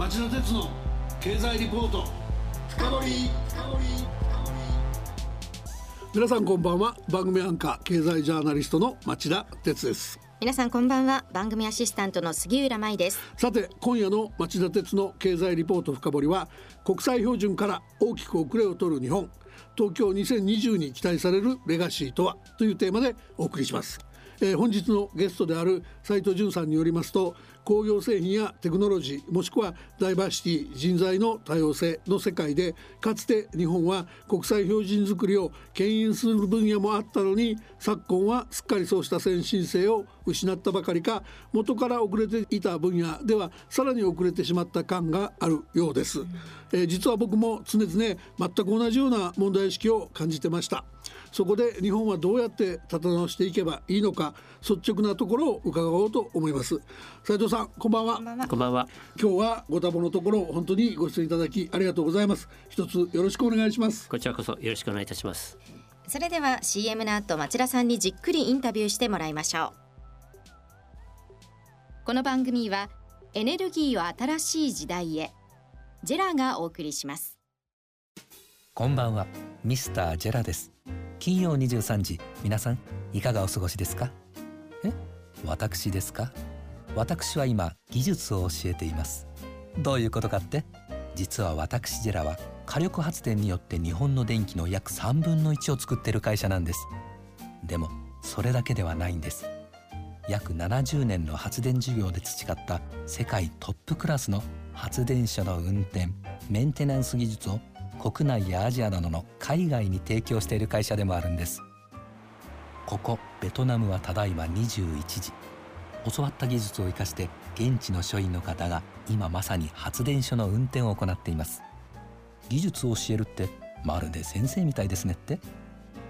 町田鉄の経済リポート。深掘皆さんこんばんは。番組アンカー経済ジャーナリストの町田鉄です。皆さんこんばんは。番組アシスタントの杉浦舞です。さて今夜の町田鉄の経済リポート深掘りは国際標準から大きく遅れを取る日本。東京2020に期待されるレガシーとは？というテーマでお送りします。えー、本日のゲストである斉藤淳さんによりますと工業製品やテクノロジーもしくはダイバーシティ人材の多様性の世界でかつて日本は国際標準づくりを牽引する分野もあったのに昨今はすっかりそうした先進性を失ったばかりか元から遅れていた分野ではさらに遅れてしまった感があるようです、えー、実は僕も常々全く同じような問題意識を感じてました。そこで日本はどうやって立て直していけばいいのか率直なところを伺おうと思います。斉藤さんこんばんは。こんばんは。今日はご多忙のところ本当にご出演いただきありがとうございます。一つよろしくお願いします。こちらこそよろしくお願いいたします。それでは CM の後町田さんにじっくりインタビューしてもらいましょう。この番組はエネルギーを新しい時代へジェラがお送りします。こんばんはミスタージェラです。金曜23時皆さんいかがお過ごしですか？え？私ですか？私は今技術を教えています。どういうことかって？実は私ジェラは火力発電によって日本の電気の約3分の1を作ってる会社なんです。でもそれだけではないんです。約70年の発電事業で培った世界トップクラスの発電所の運転メンテナンス技術を国内やアジアなどの海外に提供している会社でもあるんです。ここベトナムはただいま21時。教わった技術を生かして現地の所員の方が今まさに発電所の運転を行っています。技術を教えるってまるで先生みたいですねって。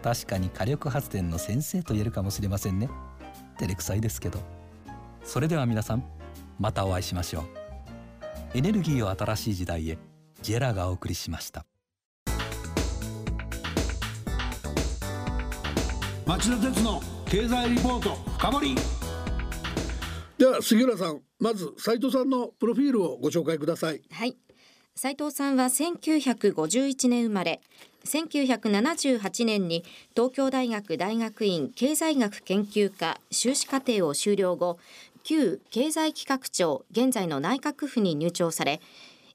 確かに火力発電の先生と言えるかもしれませんね。照れくさいですけど。それでは皆さんまたお会いしましょう。エネルギーを新しい時代へジェラがお送りしました。町田鉄の経済リポート深掘り。では杉浦さんまず斉藤さんのプロフィールをご紹介ください。はい。斉藤さんは1951年生まれ1978年に東京大学大学院経済学研究科修士課程を修了後旧経済企画庁現在の内閣府に入庁され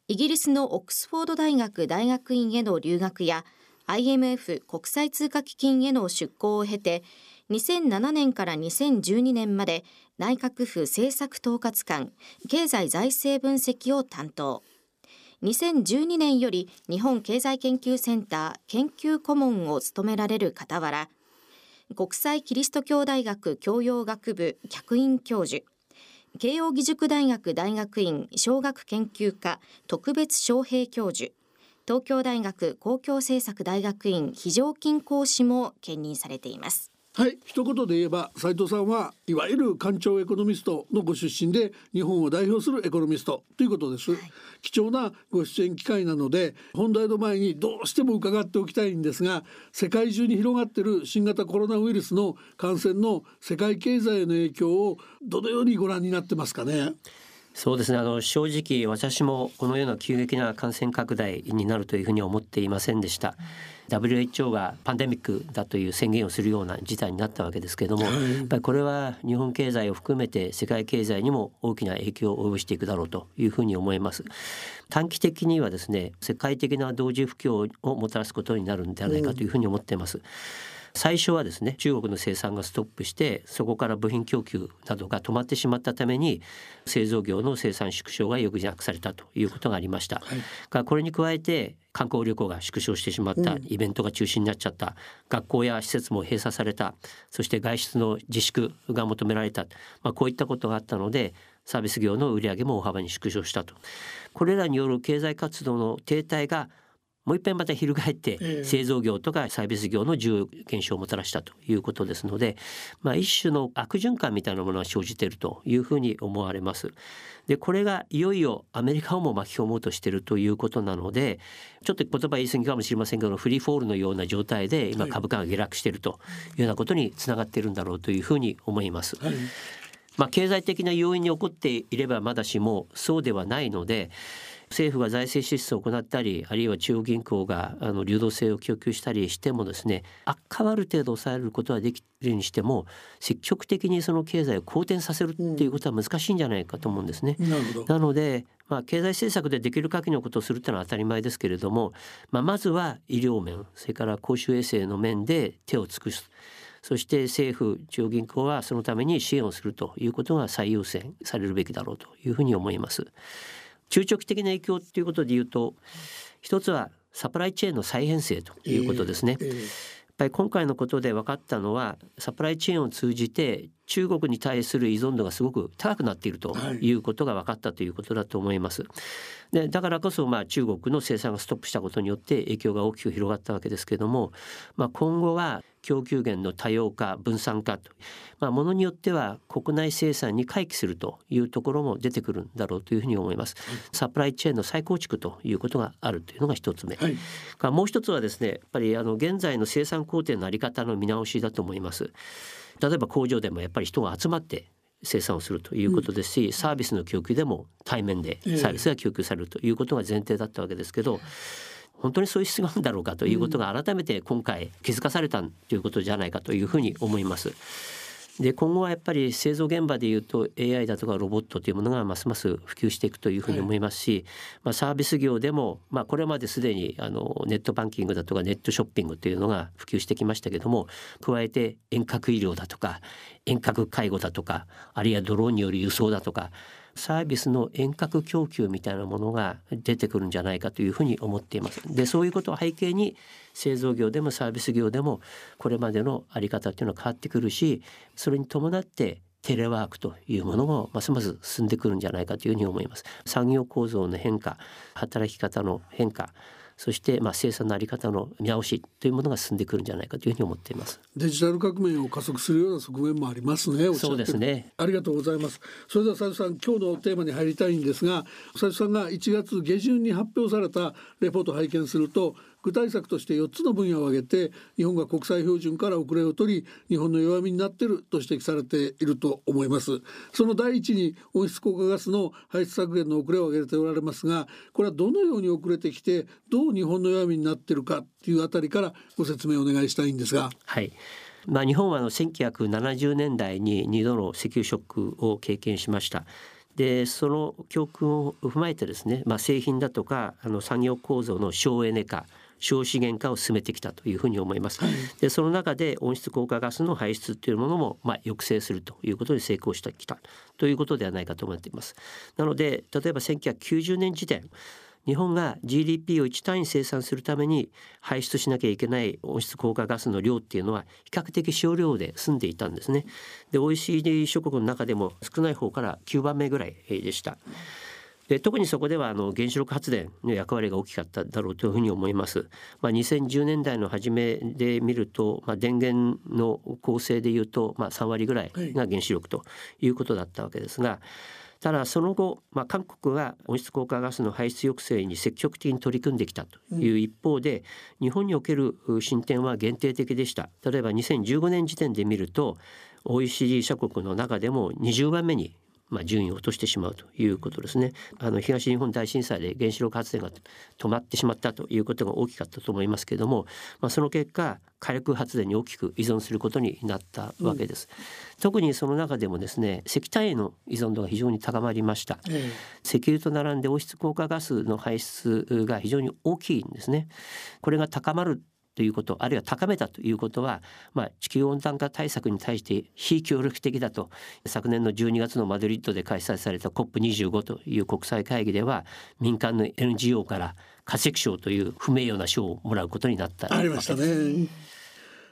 イギリスのオックスフォード大学大学院への留学や IMF 国際通貨基金への出向を経て2007年から2012年まで内閣府政策統括官経済財政分析を担当。2012年より日本経済研究センター研究顧問を務められる傍ら国際キリスト教大学教養学部客員教授慶應義塾大学大学院小学研究科特別招聘教授東京大学公共政策大学院非常勤講師も兼任されています。はい。一言で言えば斉藤さんはいわゆる官庁エコノミストのご出身で日本を代表するエコノミストということです、はい、貴重なご出演機会なので本題の前にどうしても伺っておきたいんですが世界中に広がっている新型コロナウイルスの感染の世界経済への影響をどのようにご覧になってますかね？そうですね。あの正直私もこのような急激な感染拡大になるというふうには思っていませんでした。WHO がパンデミックだという宣言をするような事態になったわけですけれども、やっぱりこれは日本経済を含めて世界経済にも大きな影響を及ぼしていくだろうというふうに思います。短期的にはですね世界的な同時不況をもたらすことになるんではないかというふうに思っています。最初はですね中国の生産がストップしてそこから部品供給などが止まってしまったために製造業の生産縮小が余儀なくされたということがありました。はい、これに加えて観光旅行が縮小してしまった、イベントが中止になっちゃった学校や施設も閉鎖されたそして外出の自粛が求められた、まあ、こういったことがあったのでサービス業の売り上げも大幅に縮小したと。これらによる経済活動の停滞がもう一遍また翻って製造業とかサービス業の需要減少をもたらしたということですので、まあ、一種の悪循環みたいなものが生じているというふうに思われます。でこれがいよいよアメリカをも巻き込もうとしているということなのでちょっと言葉言い過ぎかもしれませんけどフリーフォールのような状態で今株価が下落しているというようなことにつながっているんだろうというふうに思います。はいまあ、経済的な要因に起こっていればまだしもそうではないので政府が財政支出を行ったりあるいは中央銀行があの流動性を供給したりしてもですね悪化はある程度抑えることはできるにしても積極的にその経済を好転させるっていうことは難しいんじゃないかと思うんですね。なるほどなので、まあ、経済政策でできる限りのことをするってのは当たり前ですけれども、まあ、まずは医療面それから公衆衛生の面で手を尽くすそして政府中央銀行はそのために支援をするということが最優先されるべきだろうというふうに思います。中長期的な影響ということで言うと一つはサプライチェーンの再編成ということですね。ええやっぱり今回のことで分かったのはサプライチェーンを通じて中国に対する依存度がすごく高くなっているということが分かったということだと思います。でだからこそまあ中国の生産がストップしたことによって影響が大きく広がったわけですけれども、まあ、今後は供給源の多様化分散化と、まあ、ものによっては国内生産に回帰するというところも出てくるんだろうというふうに思います。サプライチェーンの再構築ということがあるというのが一つ目。はいがもう一つはですねやっぱりあの現在の生産工程のあり方の見直しだと思います例えば工場でもやっぱり人が集まって生産をするということですし、サービスの供給でも対面でええサービスが供給されるということが前提だったわけですけど、本当にそういう必要があるんだろうかということが改めて今回気づかされたということじゃないかというふうに思います。で今後はやっぱり製造現場でいうと AI だとかロボットというものがますます普及していくというふうに思いますし、まあ、サービス業でも、まあ、これまですでにあのネットバンキングだとかネットショッピングというのが普及してきましたけども加えて遠隔医療だとか遠隔介護だとかあるいはドローンによる輸送だとかサービスの遠隔供給みたいなものが出てくるんじゃないかというふうに思っています。でそういうことを背景に製造業でもサービス業でもこれまでのあり方っていうのは変わってくるしそれに伴ってテレワークというものもますます進んでくるんじゃないかというふうに思います。産業構造の変化働き方の変化そしてまあ生産のあり方の見直しというものが進んでくるんじゃないかというふうに思っています。デジタル革命を加速するような側面もありますね。そうですね。ありがとうございます。それでは斉藤さん、今日のテーマに入りたいんですが、斉藤さんが1月下旬に発表されたレポートを拝見すると、具体策として4つの分野を挙げて、日本が国際標準から遅れを取り、日本の弱みになっていると指摘されていると思います。その第一に温室効果ガスの排出削減の遅れを挙げておられますが、これはどのように遅れてきて、どう日本の弱みになっているかっていうあたりからご説明をお願いしたいんですが。はい。まあ、日本はあの1970年代に2度の石油ショックを経験しました。でその教訓を踏まえてですね、まあ、製品だとかあの産業構造の省エネ化省資源化を進めてきたというふうに思います。でその中で温室効果ガスの排出というものもまあ抑制するということに成功してきたということではないかと思っています。なので例えば1990年時点日本が GDP を1単位生産するために排出しなきゃいけない温室効果ガスの量っていうのは比較的少量で済んでいたんですね。で OECD 諸国の中でも少ない方から9番目ぐらいでした。で特にそこではあの原子力発電の役割が大きかっただろうというふうに思います。まあ、2010年代の初めで見ると、まあ、電源の構成でいうと、まあ、3割ぐらいが原子力ということだったわけですが、ただその後、まあ、韓国が温室効果ガスの排出抑制に積極的に取り組んできたという一方で、日本における進展は限定的でした。例えば2015年時点で見ると OECD 諸国の中でも20番目にまあ、順位を落としてしまうということですね。あの東日本大震災で原子力発電が止まってしまったということが大きかったと思いますけれども、まあ、その結果火力発電に大きく依存することになったわけです。うん、特にその中でもですね石炭への依存度が非常に高まりました。え石油と並んで温室効果ガスの排出が非常に大きいんですね。これが高まるということあるいは高めたということは、まあ、地球温暖化対策に対して非協力的だと。昨年の12月のマドリッドで開催された COP25 という国際会議では民間の NGO から化石賞という不名誉な賞をもらうことになったありましたね。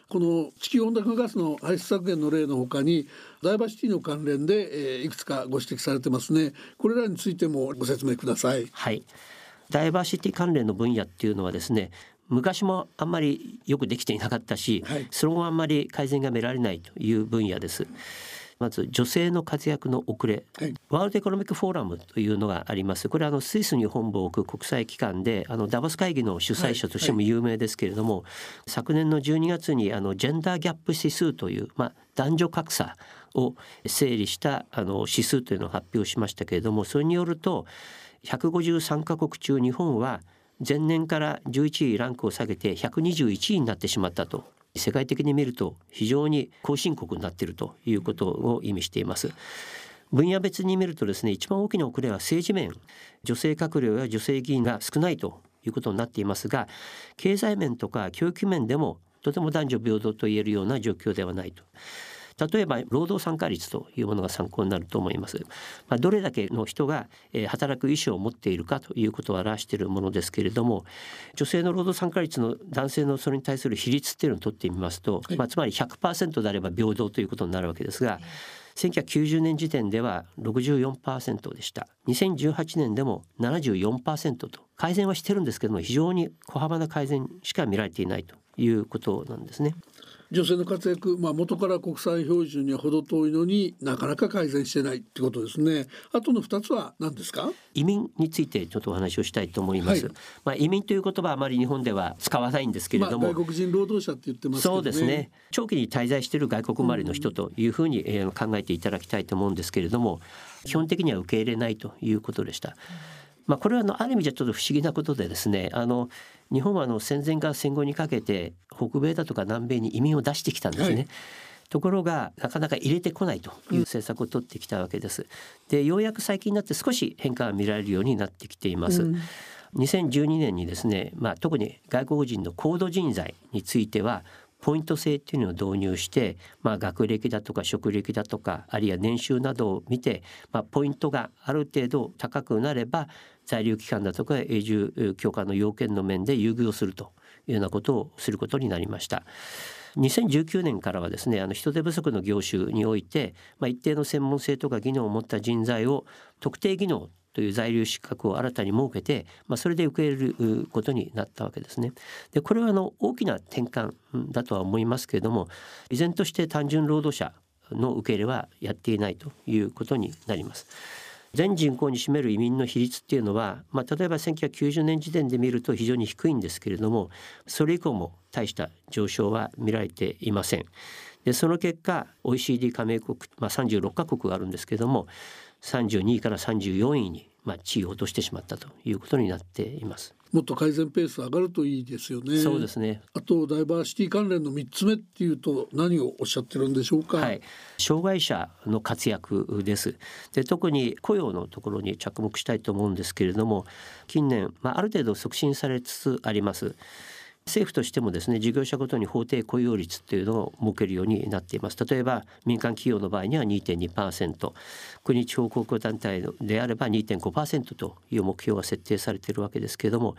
この地球温暖化ガスの排出削減の例のほかにダイバーシティの関連で、えー、いくつかご指摘されてますね。これらについてもご説明ください。はい。ダイバーシティ関連の分野っていうのはですね昔もあんまりよくできていなかったし、はい、その後あんまり改善が見られないという分野です。まず女性の活躍の遅れ、はい、ワールドエコノミックフォーラムというのがあります。これはあのスイスに本部を置く国際機関であのダボス会議の主催者としても有名ですけれども、はいはい、昨年の12月にあのジェンダーギャップ指数という、まあ、男女格差を整理したあの指数というのを発表しましたけれどもそれによると153カ国中日本は前年から11位ランクを下げて121位になってしまったと世界的に見ると非常に後進国になっているということを意味しています。分野別に見るとですね一番大きな遅れは政治面女性閣僚や女性議員が少ないということになっていますが経済面とか教育面でもとても男女平等と言えるような状況ではないと。例えば労働参加率というものが参考になると思います。まあ、どれだけの人が、えー、働く意思を持っているかということを表しているものですけれども女性の労働参加率の男性のそれに対する比率っていうのを取ってみますと、まあ、つまり100%であれば平等ということになるわけですが。1990年時点では64%でした2018年でも74%と改善はしてるんですけども非常に小幅な改善しか見られていないということなんですね。女性の活躍、まあ、元から国際標準には程遠いのになかなか改善してないってことですね。あとの2つは何ですか？移民についてちょっとお話をしたいと思います。はい、まあ、移民という言葉はあまり日本では使わないんですけれども、まあ、外国人労働者って言ってます、ね、そうですね長期に滞在している外国生まれの人というふうに、え考えていただきたいと思うんですけれども基本的には受け入れないということでした。まあ、これはあのある意味じゃちょっと不思議なことでですねあの日本はあの戦前から戦後にかけて北米だとか南米に移民を出してきたんですね。はいところがなかなか入れてこないという政策を取ってきたわけです。でようやく最近になって少し変化が見られるようになってきています。うん、2012年にですね、まあ、特に外国人の高度人材についてはポイント制っていうのを導入して、まあ、学歴だとか職歴だとかあるいは年収などを見て、まあ、ポイントがある程度高くなれば在留期間だとか永住許可の要件の面で優遇をするというようなことをすることになりました。2019年からはですねあの人手不足の業種において、まあ、一定の専門性とか技能を持った人材を特定技能という在留資格を新たに設けて、まあ、それで受け入れることになったわけですね。でこれはあの大きな転換だとは思いますけれども依然として単純労働者の受け入れはやっていないということになります。全人口に占める移民の比率っていうのは、まあ、例えば1990年時点で見ると非常に低いんですけれどもそれ以降も大した上昇は見られていません。でその結果 OECD 加盟国、まあ、36カ国があるんですけれども32位から34位に、まあ、地位を落としてしまったということになっています。もっと改善ペース上がるといいですよね。そうですね。あとダイバーシティ関連の三つ目っていうと何をおっしゃってるんでしょうか？はい、障害者の活躍です。で特に雇用のところに着目したいと思うんですけれども、近年まあある程度促進されつつあります。政府としてもですね事業者ごとに法定雇用率というのを設けるようになっています。例えば民間企業の場合には2.2%国地方公共団体であれば2.5%という目標が設定されているわけですけれども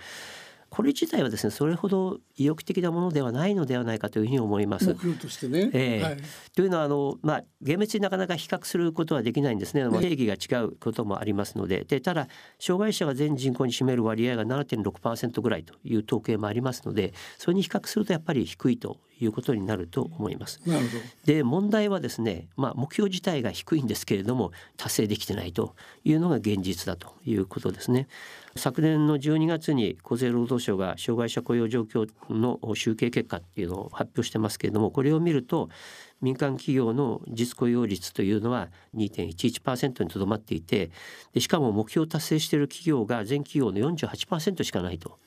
これ自体はですねそれほど意欲的なものではないのではないかというふうに思います。目標としてね、えーはい、というのはあの、まあ、厳密になかなか比較することはできないんですね、定義が違うこともありますので。でただ障害者が全人口に占める割合が7.6%ぐらいという統計もありますのでそれに比較するとやっぱり低いということになると思います。なるほどで問題はですね、まあ、目標自体が低いんですけれども達成できてないというのが現実だということですね。昨年の12月に厚生労働省が障害者雇用状況の集計結果っていうのを発表してますけれどもこれを見ると民間企業の実雇用率というのは2.11%にとどまっていてでしかも目標達成している企業が全企業の48%しかないと。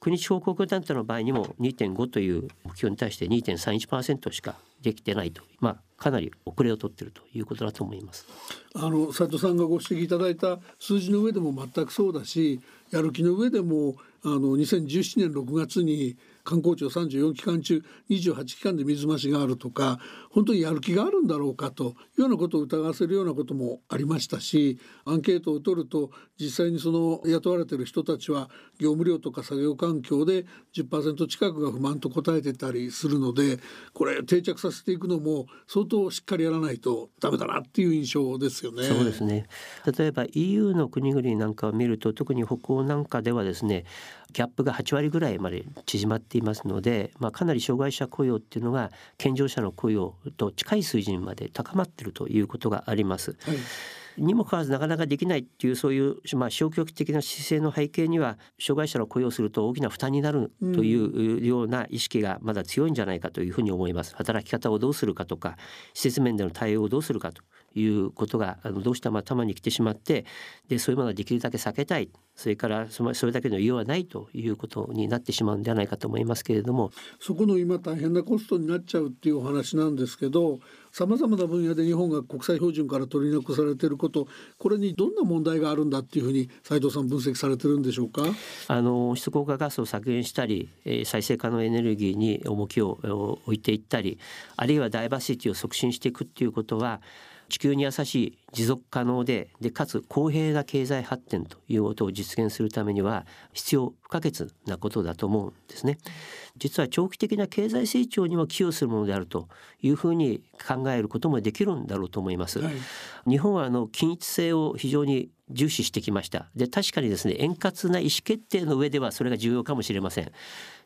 国地方公共団体の場合にも2.5という目標に対して2.31%しかできてないと、まあ、かなり遅れを取っているということだと思います。あの斉藤さんがご指摘いただいた数字の上でも全くそうだしやる気の上でもあの2017年6月に観光庁34期間中28期間で水増しがあるとか本当にやる気があるんだろうかというようなことを疑わせるようなこともありましたしアンケートを取ると実際にその雇われてる人たちは業務量とか作業環境で10%近くが不満と答えてたりするのでこれ定着させていくのも相当しっかりやらないとダメだなっていう印象ですよね。そうですね例えば EU の国々なんかを見ると特に北欧なんかではですねギャップが8割ぐらいまで縮まっていますので、まあ、かなり障害者雇用っていうのが健常者の雇用と近い水準まで高まっているということがあります。はいにもかかわらずなかなかできないっていうそういう、まあ、消極的な姿勢の背景には障害者の雇用すると大きな負担になるというような意識がまだ強いんじゃないかというふうに思います。働き方をどうするかとか施設面での対応をどうするかということがあのどうしても頭にきてしまってでそういうものはできるだけ避けたい。それからそれだけの理由はないということになってしまうんではないかと思いますけれども。そこの今大変なコストになっちゃうっていうお話なんですけどさまざまな分野で日本が国際標準から取り残されていることこれにどんな問題があるんだっていうふうに斉藤さん分析されてるんでしょうか？あの温室効果ガスを削減したり再生可能エネルギーに重きを置いていったりあるいはダイバーシティを促進していくっていうことは地球に優しい持続可能ででかつ公平な経済発展ということを実現するためには必要不可欠なことだと思うんですね。実は長期的な経済成長にも寄与するものであるというふうに考えることもできるんだろうと思います。はい、日本はあの均一性を非常に重視してきました。で確かにですね円滑な意思決定の上ではそれが重要かもしれません。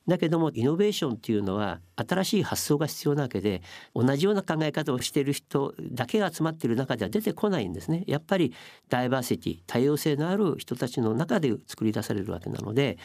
だけどもイノベーションっていうのは新しい発想が必要なわけで同じような考え方をしている人だけが集まっている中では出てこないんですね。やっぱりダイバーシティ多様性のある人たちの中で作り出されるわけなので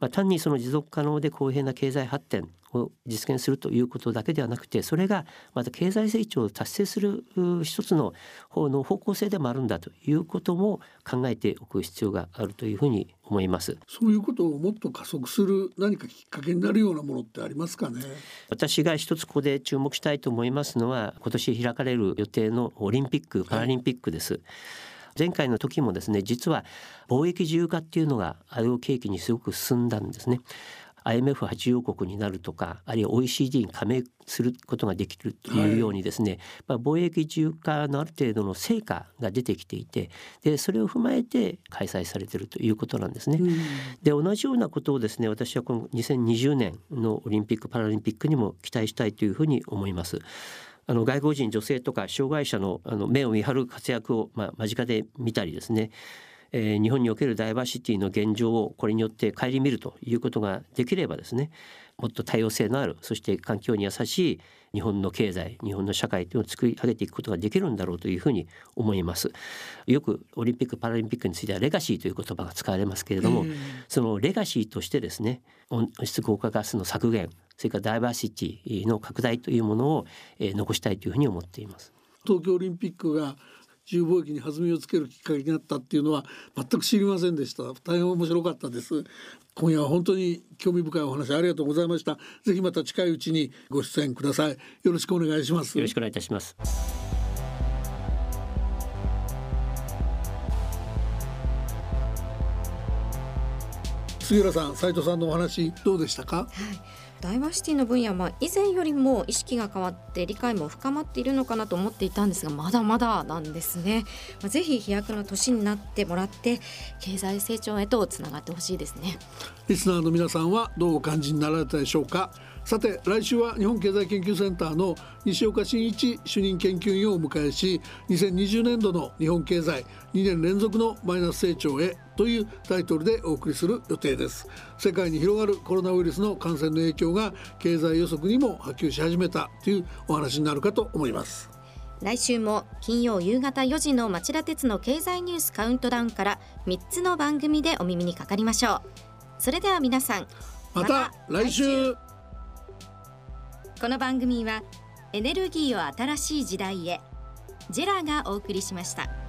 まあ、単にその持続可能で公平な経済発展を実現するということだけではなくてそれがまた経済成長を達成する一つの方の方向性でもあるんだということも考えておく必要があるというふうに思います。そういうことをもっと加速する何かきっかけになるようなものってありますかね？私が一つここで注目したいと思いますのは今年開かれる予定のオリンピック・パラリンピックです、はい前回の時もですね実は貿易自由化っていうのがあれを契機にすごく進んだんですね。IMF 八要国になるとかあるいは OECD に加盟することができるというようにですね、はい、まあ、貿易自由化のある程度の成果が出てきていてでそれを踏まえて開催されているということなんですね。うん、で同じようなことをですね私はこの2020年のオリンピック・パラリンピックにも期待したいというふうに思います。あの外国人女性とか障害者のあの目を見張る活躍を、まあ、間近で見たりですね、えー、日本におけるダイバーシティの現状をこれによって顧みるということができればですねもっと多様性のあるそして環境に優しい日本の経済日本の社会というのを作り上げていくことができるんだろうというふうに思います。よくオリンピック・パラリンピックについてはレガシーという言葉が使われますけれども、そのレガシーとしてですね温室効果ガスの削減それからダイバーシティの拡大というものを、えー、残したいというふうに思っています。東京オリンピックが自由貿易に弾みをつけるきっかけになったっていうのは全く知りませんでした。大変面白かったです。今夜は本当に興味深いお話ありがとうございました。ぜひまた近いうちにご出演ください。よろしくお願いします。よろしくお願いいたします。杉浦さん斉藤さんのお話どうでしたか、はいダイバーシティの分野は以前よりも意識が変わって理解も深まっているのかなと思っていたんですがまだまだなんですね、まあ、ぜひ飛躍の年になってもらって経済成長へとつながってほしいですね。リスナーの皆さんはどうお感じになられたでしょうか。さて来週は日本経済研究センターの西岡真一主任研究員をお迎えし2020年度の日本経済2年連続のマイナス成長へというタイトルでお送りする予定です。世界に広がるコロナウイルスの感染の影響が経済予測にも波及し始めたというお話になるかと思います。来週も金曜夕方4時の町田鉄の経済ニュースカウントダウンから3つの番組でお耳にかかりましょう。それでは皆さんまた来週。この番組はエネルギーを新しい時代へ。ジェラがお送りしました。